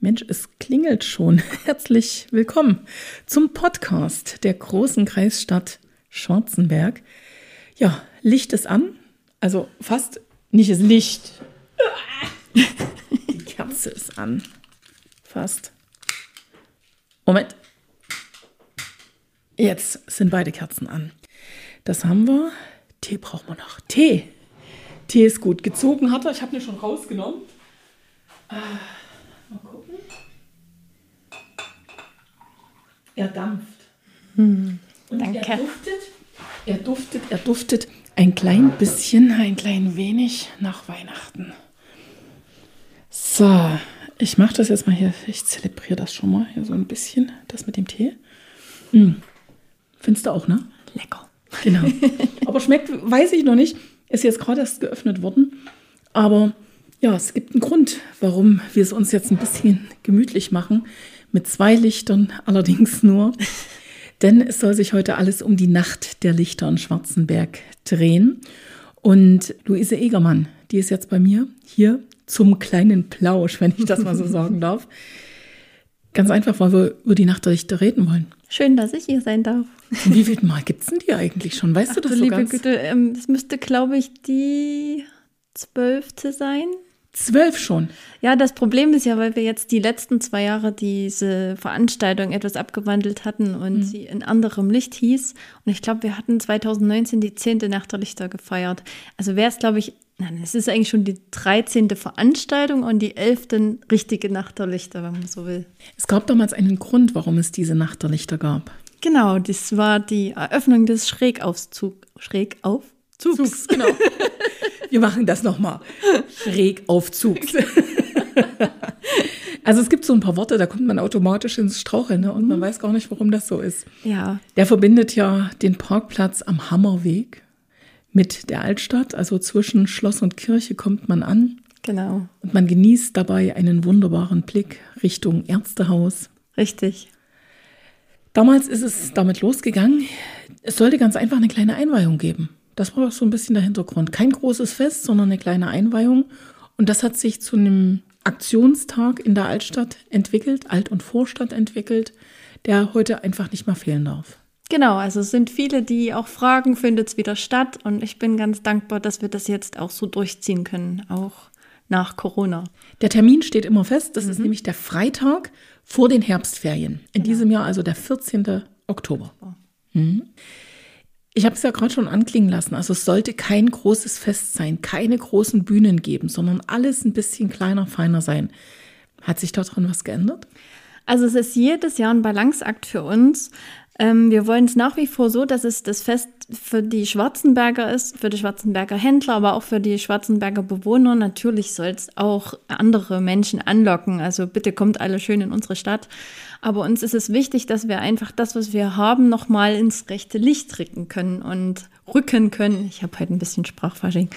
Mensch, es klingelt schon. Herzlich willkommen zum Podcast der großen Kreisstadt Schwarzenberg. Ja, Licht ist an. Also fast nicht das Licht. Die Kerze ist an. Fast. Moment. Jetzt sind beide Kerzen an. Das haben wir. Tee brauchen wir noch. Tee. Tee ist gut. Gezogen hat er. Ich habe ihn schon rausgenommen. Ah, mal gucken. Er dampft. Hm, Und danke. er duftet, er duftet, er duftet ein klein bisschen, ein klein wenig nach Weihnachten. So, ich mache das jetzt mal hier. Ich zelebriere das schon mal hier so ein bisschen, das mit dem Tee. Mm. Findest du auch, ne? Lecker. Genau. Aber schmeckt, weiß ich noch nicht. Ist jetzt gerade erst geöffnet worden. Aber ja, es gibt einen Grund, warum wir es uns jetzt ein bisschen gemütlich machen. Mit zwei Lichtern allerdings nur. Denn es soll sich heute alles um die Nacht der Lichter in Schwarzenberg drehen. Und Luise Egermann, die ist jetzt bei mir hier zum kleinen Plausch, wenn ich das mal so sagen darf. Ganz einfach, weil wir über die Nacht der Lichter reden wollen. Schön, dass ich hier sein darf. Wie viel Mal gibt es denn die eigentlich schon? Weißt du das so liebe ganz? Güte, ähm, das müsste, glaube ich, die zwölfte sein. Zwölf schon. Ja, das Problem ist ja, weil wir jetzt die letzten zwei Jahre diese Veranstaltung etwas abgewandelt hatten und Mhm. sie in anderem Licht hieß. Und ich glaube, wir hatten 2019 die zehnte Nacht der Lichter gefeiert. Also wäre es, glaube ich, nein, es ist eigentlich schon die 13. Veranstaltung und die 11. richtige Nacht der Lichter, wenn man so will. Es gab damals einen Grund, warum es diese Nacht der Lichter gab. Genau, das war die Eröffnung des Schrägaufzug, Schrägaufzugs. genau. Wir machen das nochmal. Schräg auf Zugs. Also es gibt so ein paar Worte, da kommt man automatisch ins Straucheln ne? und man weiß gar nicht, warum das so ist. Ja, Der verbindet ja den Parkplatz am Hammerweg mit der Altstadt. Also zwischen Schloss und Kirche kommt man an genau. und man genießt dabei einen wunderbaren Blick Richtung Ärztehaus. Richtig. Damals ist es damit losgegangen. Es sollte ganz einfach eine kleine Einweihung geben. Das war so ein bisschen der Hintergrund. Kein großes Fest, sondern eine kleine Einweihung. Und das hat sich zu einem Aktionstag in der Altstadt entwickelt, Alt- und Vorstadt entwickelt, der heute einfach nicht mehr fehlen darf. Genau, also es sind viele, die auch fragen, findet es wieder statt? Und ich bin ganz dankbar, dass wir das jetzt auch so durchziehen können, auch nach Corona. Der Termin steht immer fest. Das ist nämlich der Freitag vor den Herbstferien. In diesem Jahr also der 14. Oktober. Mhm. Ich habe es ja gerade schon anklingen lassen. Also es sollte kein großes Fest sein, keine großen Bühnen geben, sondern alles ein bisschen kleiner, feiner sein. Hat sich daran was geändert? Also es ist jedes Jahr ein Balanceakt für uns. Ähm, wir wollen es nach wie vor so, dass es das Fest für die Schwarzenberger ist, für die Schwarzenberger Händler, aber auch für die Schwarzenberger Bewohner. Natürlich soll es auch andere Menschen anlocken. Also bitte kommt alle schön in unsere Stadt. Aber uns ist es wichtig, dass wir einfach das, was wir haben, nochmal ins rechte Licht rücken können und rücken können. Ich habe heute ein bisschen Sprachfasching.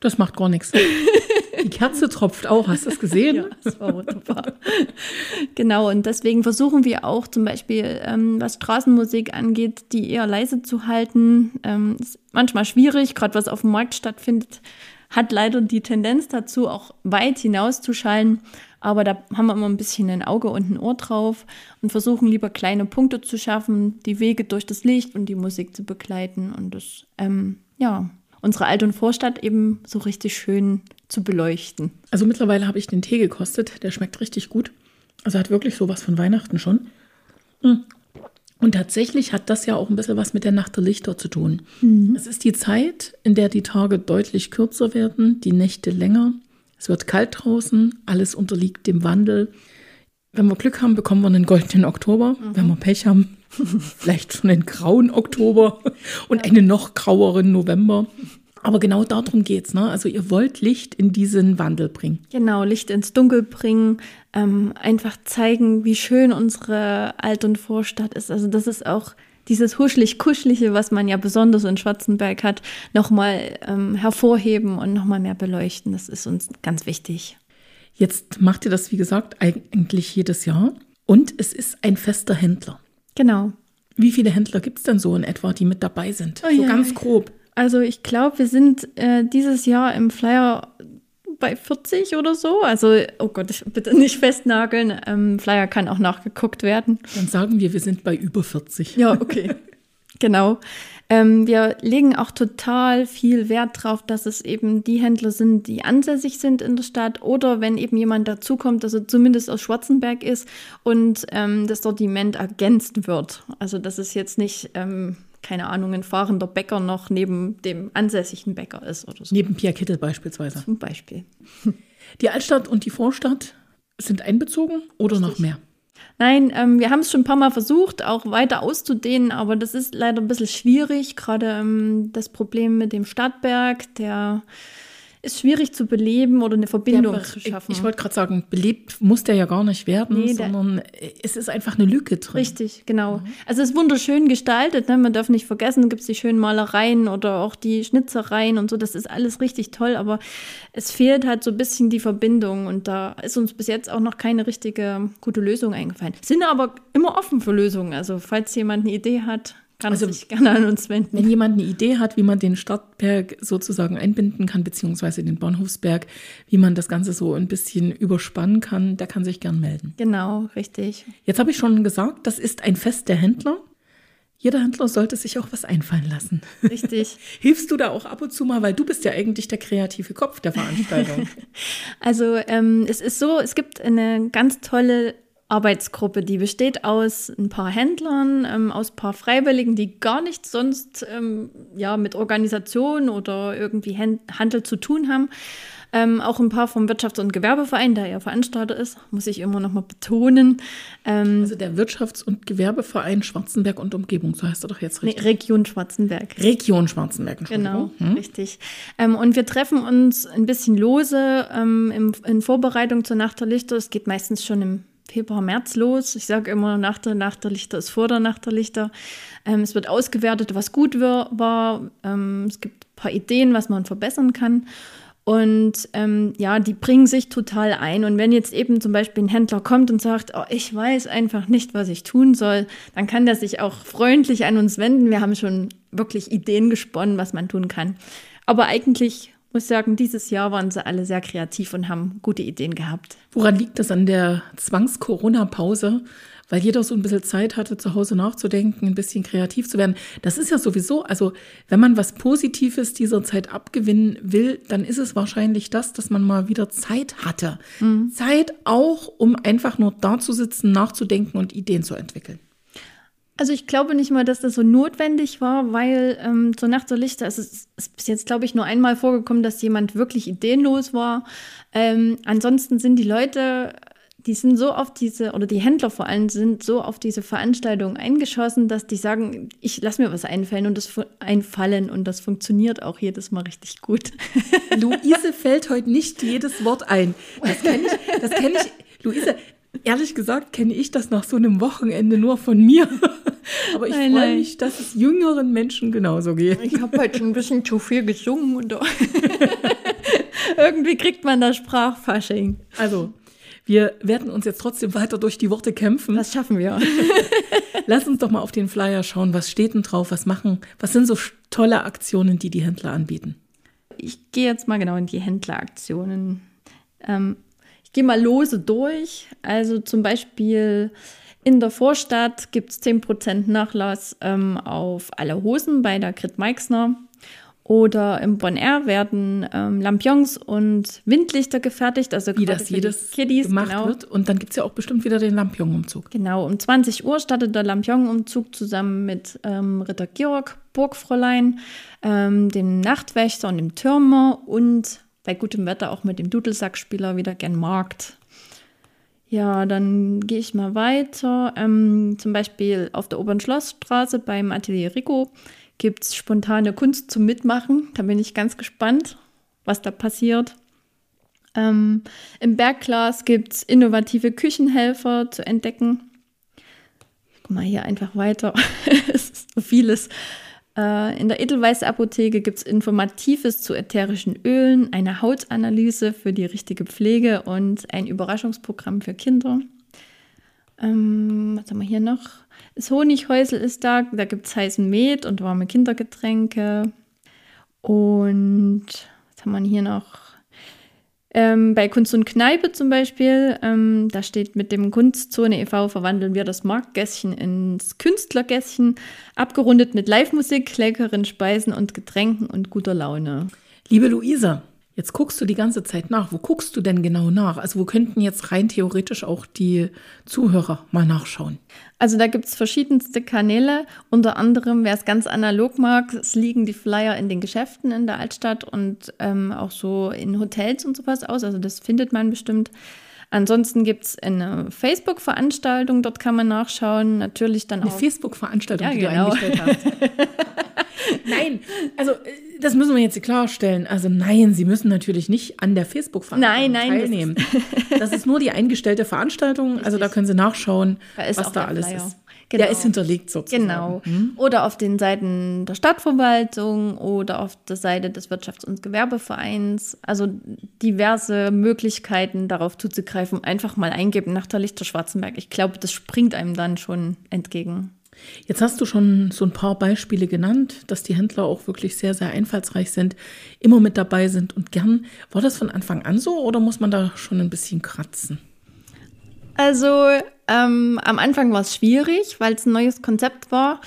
Das macht gar nichts. Die Kerze tropft auch, hast du es gesehen? Ja, das war wunderbar. genau, und deswegen versuchen wir auch zum Beispiel, ähm, was Straßenmusik angeht, die eher leise zu halten. Ähm, ist manchmal schwierig, gerade was auf dem Markt stattfindet, hat leider die Tendenz dazu, auch weit hinauszuschallen. Aber da haben wir immer ein bisschen ein Auge und ein Ohr drauf und versuchen lieber kleine Punkte zu schaffen, die Wege durch das Licht und die Musik zu begleiten und das, ähm, ja, unsere Alt- und Vorstadt eben so richtig schön zu beleuchten. Also mittlerweile habe ich den Tee gekostet. Der schmeckt richtig gut. Also hat wirklich sowas von Weihnachten schon. Mm. Und tatsächlich hat das ja auch ein bisschen was mit der Nacht der Lichter zu tun. Es ist die Zeit, in der die Tage deutlich kürzer werden, die Nächte länger. Es wird kalt draußen, alles unterliegt dem Wandel. Wenn wir Glück haben, bekommen wir einen goldenen Oktober. Wenn wir Pech haben, vielleicht schon einen grauen Oktober und einen noch graueren November. Aber genau darum geht's. Ne? Also ihr wollt Licht in diesen Wandel bringen. Genau, Licht ins Dunkel bringen, ähm, einfach zeigen, wie schön unsere Alt- und Vorstadt ist. Also das ist auch dieses huschelig-kuschelige, was man ja besonders in Schwarzenberg hat, nochmal ähm, hervorheben und nochmal mehr beleuchten. Das ist uns ganz wichtig. Jetzt macht ihr das, wie gesagt, eigentlich jedes Jahr. Und es ist ein fester Händler. Genau. Wie viele Händler gibt es denn so in etwa, die mit dabei sind? Oh so ja. ganz grob. Also ich glaube, wir sind äh, dieses Jahr im Flyer bei 40 oder so. Also, oh Gott, ich bitte nicht festnageln. Ähm, Flyer kann auch nachgeguckt werden. Dann sagen wir, wir sind bei über 40. Ja, okay. genau. Ähm, wir legen auch total viel Wert drauf, dass es eben die Händler sind, die ansässig sind in der Stadt oder wenn eben jemand dazukommt, dass er zumindest aus Schwarzenberg ist und ähm, das Sortiment ergänzt wird. Also, dass es jetzt nicht ähm, keine Ahnung, ein fahrender Bäcker noch neben dem ansässigen Bäcker ist oder so. Neben Pierre Kittel beispielsweise. Zum Beispiel. Die Altstadt und die Vorstadt sind einbezogen oder Richtig. noch mehr? Nein, ähm, wir haben es schon ein paar Mal versucht, auch weiter auszudehnen, aber das ist leider ein bisschen schwierig. Gerade ähm, das Problem mit dem Stadtberg, der ist schwierig zu beleben oder eine Verbindung zu schaffen. Ich, ich wollte gerade sagen, belebt muss der ja gar nicht werden, nee, sondern es ist einfach eine Lücke drin. Richtig, genau. Mhm. Also es ist wunderschön gestaltet, ne? man darf nicht vergessen, gibt es die schönen Malereien oder auch die Schnitzereien und so, das ist alles richtig toll, aber es fehlt halt so ein bisschen die Verbindung und da ist uns bis jetzt auch noch keine richtige gute Lösung eingefallen. Sind aber immer offen für Lösungen, also falls jemand eine Idee hat, kann also, sich gerne an uns wenden. Wenn jemand eine Idee hat, wie man den Stadtberg sozusagen einbinden kann, beziehungsweise den Bahnhofsberg, wie man das Ganze so ein bisschen überspannen kann, der kann sich gern melden. Genau, richtig. Jetzt habe ich schon gesagt, das ist ein Fest der Händler. Jeder Händler sollte sich auch was einfallen lassen. Richtig. Hilfst du da auch ab und zu mal, weil du bist ja eigentlich der kreative Kopf der Veranstaltung. also ähm, es ist so, es gibt eine ganz tolle Arbeitsgruppe, die besteht aus ein paar Händlern, ähm, aus ein paar Freiwilligen, die gar nichts sonst ähm, ja, mit Organisation oder irgendwie Handel zu tun haben. Ähm, auch ein paar vom Wirtschafts- und Gewerbeverein, der ja Veranstalter ist, muss ich immer noch mal betonen. Ähm, also der Wirtschafts- und Gewerbeverein Schwarzenberg und Umgebung, so heißt er doch jetzt richtig. Nee, Region Schwarzenberg. Region Schwarzenberg, Genau, hm? richtig. Ähm, und wir treffen uns ein bisschen lose ähm, im, in Vorbereitung zur Nacht der Lichter. Es geht meistens schon im Februar, März los. Ich sage immer, nach der Nacht der Lichter ist vor der Nacht der Lichter. Ähm, es wird ausgewertet, was gut war. Ähm, es gibt ein paar Ideen, was man verbessern kann. Und ähm, ja, die bringen sich total ein. Und wenn jetzt eben zum Beispiel ein Händler kommt und sagt, oh, ich weiß einfach nicht, was ich tun soll, dann kann der sich auch freundlich an uns wenden. Wir haben schon wirklich Ideen gesponnen, was man tun kann. Aber eigentlich muss sagen, dieses Jahr waren sie alle sehr kreativ und haben gute Ideen gehabt. Woran liegt das an der Zwangs-Corona-Pause? Weil jeder so ein bisschen Zeit hatte, zu Hause nachzudenken, ein bisschen kreativ zu werden. Das ist ja sowieso, also wenn man was Positives dieser Zeit abgewinnen will, dann ist es wahrscheinlich das, dass man mal wieder Zeit hatte. Mhm. Zeit auch, um einfach nur da zu sitzen, nachzudenken und Ideen zu entwickeln. Also ich glaube nicht mal, dass das so notwendig war, weil ähm, zur Nacht der Lichter es ist es bis jetzt, glaube ich, nur einmal vorgekommen, dass jemand wirklich ideenlos war. Ähm, ansonsten sind die Leute, die sind so auf diese, oder die Händler vor allem sind so auf diese Veranstaltung eingeschossen, dass die sagen, ich lasse mir was einfallen und das einfallen und das funktioniert auch jedes Mal richtig gut. Luise fällt heute nicht jedes Wort ein. Das kenne ich, das kenne ich. Luise, Ehrlich gesagt kenne ich das nach so einem Wochenende nur von mir. Aber ich freue mich, dass es jüngeren Menschen genauso geht. Ich habe heute schon ein bisschen zu viel gesungen und irgendwie kriegt man da Sprachfasching. Also, wir werden uns jetzt trotzdem weiter durch die Worte kämpfen. Das schaffen wir. Lass uns doch mal auf den Flyer schauen. Was steht denn drauf? Was machen? Was sind so tolle Aktionen, die die Händler anbieten? Ich gehe jetzt mal genau in die Händleraktionen. Ähm, gehe mal lose durch. Also zum Beispiel in der Vorstadt gibt es 10% Nachlass ähm, auf alle Hosen bei der Grit Meixner. Oder im Bon Air werden ähm, Lampions und Windlichter gefertigt. Also Wie das jedes Kiddies, gemacht genau. wird. Und dann gibt es ja auch bestimmt wieder den Lampion-Umzug. Genau, um 20 Uhr startet der Lampion-Umzug zusammen mit ähm, Ritter Georg, Burgfräulein, ähm, dem Nachtwächter und dem Türmer und bei gutem Wetter auch mit dem Dudelsackspieler wieder gern Markt. Ja, dann gehe ich mal weiter. Ähm, zum Beispiel auf der Oberen Schlossstraße beim Atelier Rico gibt es spontane Kunst zum Mitmachen. Da bin ich ganz gespannt, was da passiert. Ähm, Im Bergglas gibt es innovative Küchenhelfer zu entdecken. Ich guck mal hier einfach weiter. es ist so vieles. Äh, in der Edelweiß Apotheke gibt es Informatives zu ätherischen Ölen, eine Hautanalyse für die richtige Pflege und ein Überraschungsprogramm für Kinder. Ähm, was haben wir hier noch? Das Honighäusel ist da, da gibt es heißen Met und warme Kindergetränke. Und was haben wir hier noch? Ähm, bei Kunst und Kneipe zum Beispiel, ähm, da steht mit dem Kunstzone e.V. verwandeln wir das Marktgässchen ins Künstlergässchen, abgerundet mit Live-Musik, leckeren Speisen und Getränken und guter Laune. Liebe Luisa, Jetzt guckst du die ganze Zeit nach. Wo guckst du denn genau nach? Also wo könnten jetzt rein theoretisch auch die Zuhörer mal nachschauen? Also da gibt es verschiedenste Kanäle. Unter anderem, wer es ganz analog mag, es liegen die Flyer in den Geschäften in der Altstadt und ähm, auch so in Hotels und sowas aus. Also das findet man bestimmt. Ansonsten gibt es eine Facebook-Veranstaltung, dort kann man nachschauen. Natürlich dann eine auch. Eine Facebook-Veranstaltung, ja, die genau. du eingestellt hast. nein, also äh, das müssen wir jetzt klarstellen. Also nein, Sie müssen natürlich nicht an der Facebook-Veranstaltung teilnehmen. Das, das ist nur die eingestellte Veranstaltung. Richtig. Also da können Sie nachschauen, da was da alles Flyer. ist. Genau. Der ist hinterlegt sozusagen. Genau. Hm? Oder auf den Seiten der Stadtverwaltung oder auf der Seite des Wirtschafts- und Gewerbevereins. Also diverse Möglichkeiten, darauf zuzugreifen. Einfach mal eingeben nach der Lichter Schwarzenberg. Ich glaube, das springt einem dann schon entgegen. Jetzt hast du schon so ein paar Beispiele genannt, dass die Händler auch wirklich sehr, sehr einfallsreich sind, immer mit dabei sind und gern. War das von Anfang an so oder muss man da schon ein bisschen kratzen? Also ähm, am Anfang war es schwierig, weil es ein neues Konzept war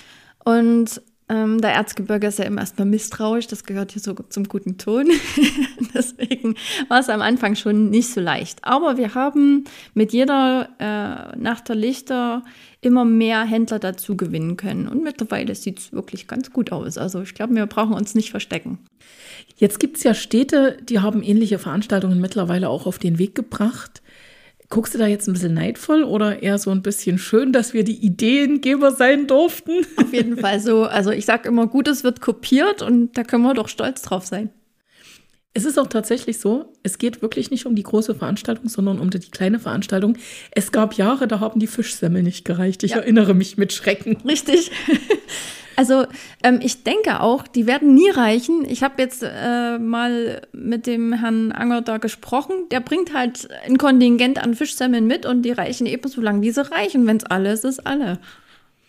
und ähm, der Erzgebirge ist ja immer erstmal misstrauisch, das gehört hier so zum guten Ton. Deswegen war es am Anfang schon nicht so leicht. Aber wir haben mit jeder äh, Nacht der Lichter immer mehr Händler dazu gewinnen können. Und mittlerweile sieht es wirklich ganz gut aus. Also ich glaube, wir brauchen uns nicht verstecken. Jetzt gibt es ja Städte, die haben ähnliche Veranstaltungen mittlerweile auch auf den Weg gebracht. Guckst du da jetzt ein bisschen neidvoll oder eher so ein bisschen schön, dass wir die Ideengeber sein durften? Auf jeden Fall so. Also ich sage immer, Gutes wird kopiert und da können wir doch stolz drauf sein. Es ist auch tatsächlich so, es geht wirklich nicht um die große Veranstaltung, sondern um die kleine Veranstaltung. Es gab Jahre, da haben die Fischsemmel nicht gereicht. Ich ja. erinnere mich mit Schrecken. Richtig. Also ähm, ich denke auch, die werden nie reichen. Ich habe jetzt äh, mal mit dem Herrn Anger da gesprochen. Der bringt halt ein Kontingent an Fischsemmeln mit und die reichen eben so lange, wie sie reichen. Wenn es alle ist, ist alle.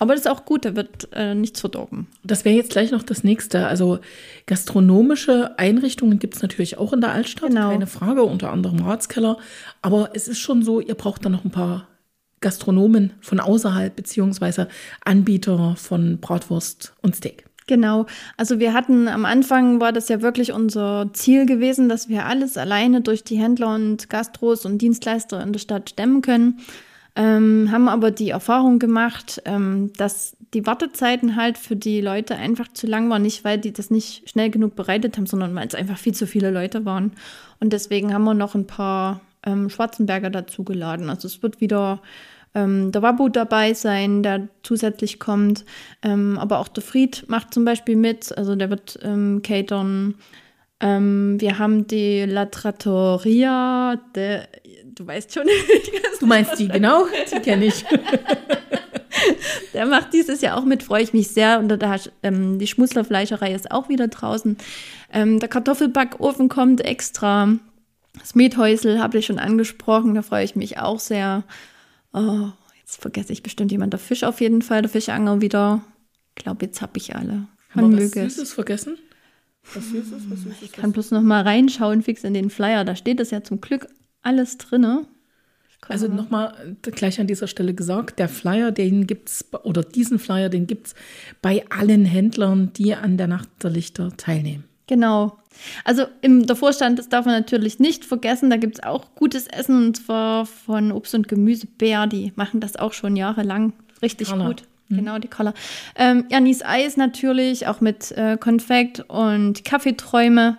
Aber das ist auch gut, da wird äh, nichts verdorben. Das wäre jetzt gleich noch das nächste. Also gastronomische Einrichtungen gibt es natürlich auch in der Altstadt, genau. keine Frage, unter anderem Ratskeller. Aber es ist schon so, ihr braucht da noch ein paar Gastronomen von außerhalb, beziehungsweise Anbieter von Bratwurst und Steak. Genau. Also wir hatten am Anfang war das ja wirklich unser Ziel gewesen, dass wir alles alleine durch die Händler und Gastros und Dienstleister in der Stadt stemmen können. Ähm, haben aber die Erfahrung gemacht, ähm, dass die Wartezeiten halt für die Leute einfach zu lang waren. Nicht, weil die das nicht schnell genug bereitet haben, sondern weil es einfach viel zu viele Leute waren. Und deswegen haben wir noch ein paar ähm, Schwarzenberger dazugeladen. Also es wird wieder ähm, der Wabu dabei sein, der zusätzlich kommt. Ähm, aber auch der Fried macht zum Beispiel mit, also der wird ähm, catern. Ähm, wir haben die La Trattoria, de, du weißt schon. du meinst die, genau? Die kenne ich. der macht dieses Jahr auch mit, freue ich mich sehr. Und da, ähm, die Schmutzlerfleischerei ist auch wieder draußen. Ähm, der Kartoffelbackofen kommt extra. Das Methäusel habe ich schon angesprochen, da freue ich mich auch sehr. Oh, jetzt vergesse ich bestimmt jemand. Der Fisch auf jeden Fall, der Fischanger wieder. Ich glaube, jetzt habe ich alle. Man Haben wir was Süßes vergessen? Was Süßes, was Süßes? Ich kann bloß noch mal reinschauen, fix in den Flyer. Da steht es ja zum Glück alles drin. Also nochmal gleich an dieser Stelle gesagt, der Flyer, den gibt's, oder diesen Flyer, den gibt es bei allen Händlern, die an der Nacht der Lichter teilnehmen. Genau. Also im der Vorstand, das darf man natürlich nicht vergessen, da gibt es auch gutes Essen und zwar von Obst und Gemüse Bär, die machen das auch schon jahrelang richtig Carla. gut. Mhm. Genau, die Color. Ähm, Janis Eis natürlich, auch mit äh, Konfekt und Kaffeeträume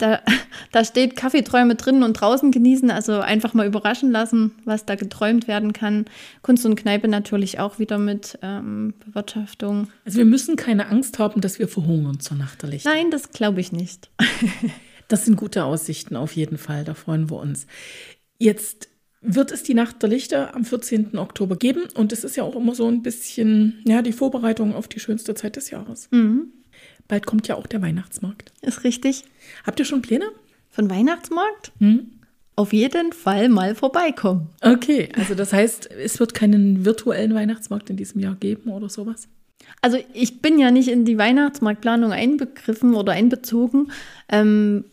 da, da steht Kaffeeträume drinnen und draußen genießen, also einfach mal überraschen lassen, was da geträumt werden kann. Kunst und Kneipe natürlich auch wieder mit ähm, Bewirtschaftung. Also wir müssen keine Angst haben, dass wir verhungern zur Nacht der Lichter. Nein, das glaube ich nicht. das sind gute Aussichten auf jeden Fall, da freuen wir uns. Jetzt wird es die Nacht der Lichter am 14. Oktober geben und es ist ja auch immer so ein bisschen ja, die Vorbereitung auf die schönste Zeit des Jahres. Mhm. Bald kommt ja auch der Weihnachtsmarkt. Ist richtig. Habt ihr schon Pläne? Von Weihnachtsmarkt? Hm? Auf jeden Fall mal vorbeikommen. Okay, also das heißt, es wird keinen virtuellen Weihnachtsmarkt in diesem Jahr geben oder sowas? Also ich bin ja nicht in die Weihnachtsmarktplanung einbegriffen oder einbezogen. Ähm,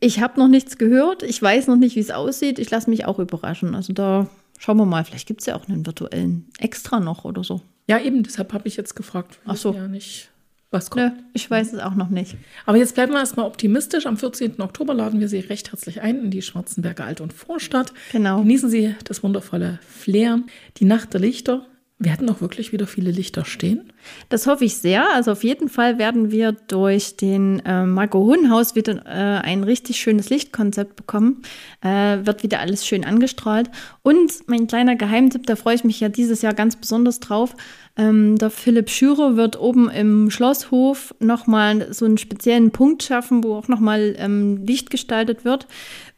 Ich habe noch nichts gehört. Ich weiß noch nicht, wie es aussieht. Ich lasse mich auch überraschen. Also da schauen wir mal. Vielleicht gibt es ja auch einen virtuellen Extra noch oder so. Ja, eben. Deshalb habe ich jetzt gefragt. Ach so. Ja nicht, was kommt. Nö, ich weiß es auch noch nicht. Aber jetzt bleiben wir erstmal optimistisch. Am 14. Oktober laden wir Sie recht herzlich ein in die Schwarzenberger Alt- und Vorstadt. Genau. Genießen Sie das wundervolle Flair, die Nacht der Lichter. Werden auch wirklich wieder viele Lichter stehen? Das hoffe ich sehr. Also auf jeden Fall werden wir durch den äh, Marco Hohenhaus wieder äh, ein richtig schönes Lichtkonzept bekommen. Äh, wird wieder alles schön angestrahlt. Und mein kleiner Geheimtipp, da freue ich mich ja dieses Jahr ganz besonders drauf. Ähm, der Philipp Schürer wird oben im Schlosshof nochmal so einen speziellen Punkt schaffen, wo auch nochmal ähm, Licht gestaltet wird.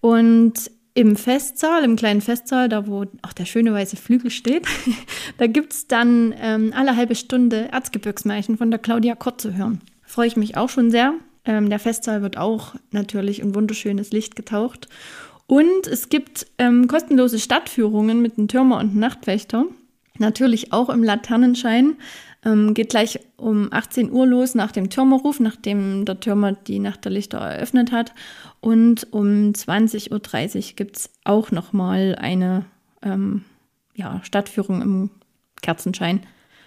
Und im Festsaal, im kleinen Festsaal, da wo auch der schöne weiße Flügel steht, da gibt es dann ähm, alle halbe Stunde Erzgebirgsmärchen von der Claudia Kott zu hören. Freue ich mich auch schon sehr. Ähm, der Festsaal wird auch natürlich in wunderschönes Licht getaucht. Und es gibt ähm, kostenlose Stadtführungen mit einem Türmer und einem Nachtwächter. Natürlich auch im Laternenschein. Ähm, geht gleich um 18 Uhr los nach dem Türmerruf, nachdem der Türmer die Nacht der Lichter eröffnet hat. Und um 20.30 Uhr gibt es auch nochmal eine ähm, ja, Stadtführung im Kerzenschein.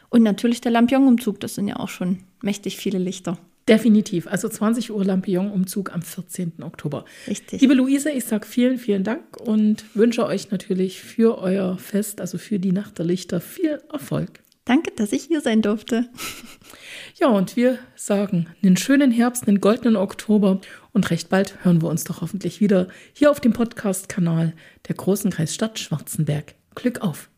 Und natürlich der Lampion-Umzug, das sind ja auch schon mächtig viele Lichter. Definitiv. Also 20 Uhr Lampion-Umzug am 14. Oktober. Richtig. Liebe Luise, ich sage vielen, vielen Dank und wünsche euch natürlich für euer Fest, also für die Nacht der Lichter, viel Erfolg. Danke, dass ich hier sein durfte. Ja, und wir sagen einen schönen Herbst, einen goldenen Oktober und recht bald hören wir uns doch hoffentlich wieder hier auf dem Podcast-Kanal der Großen Kreisstadt Schwarzenberg. Glück auf!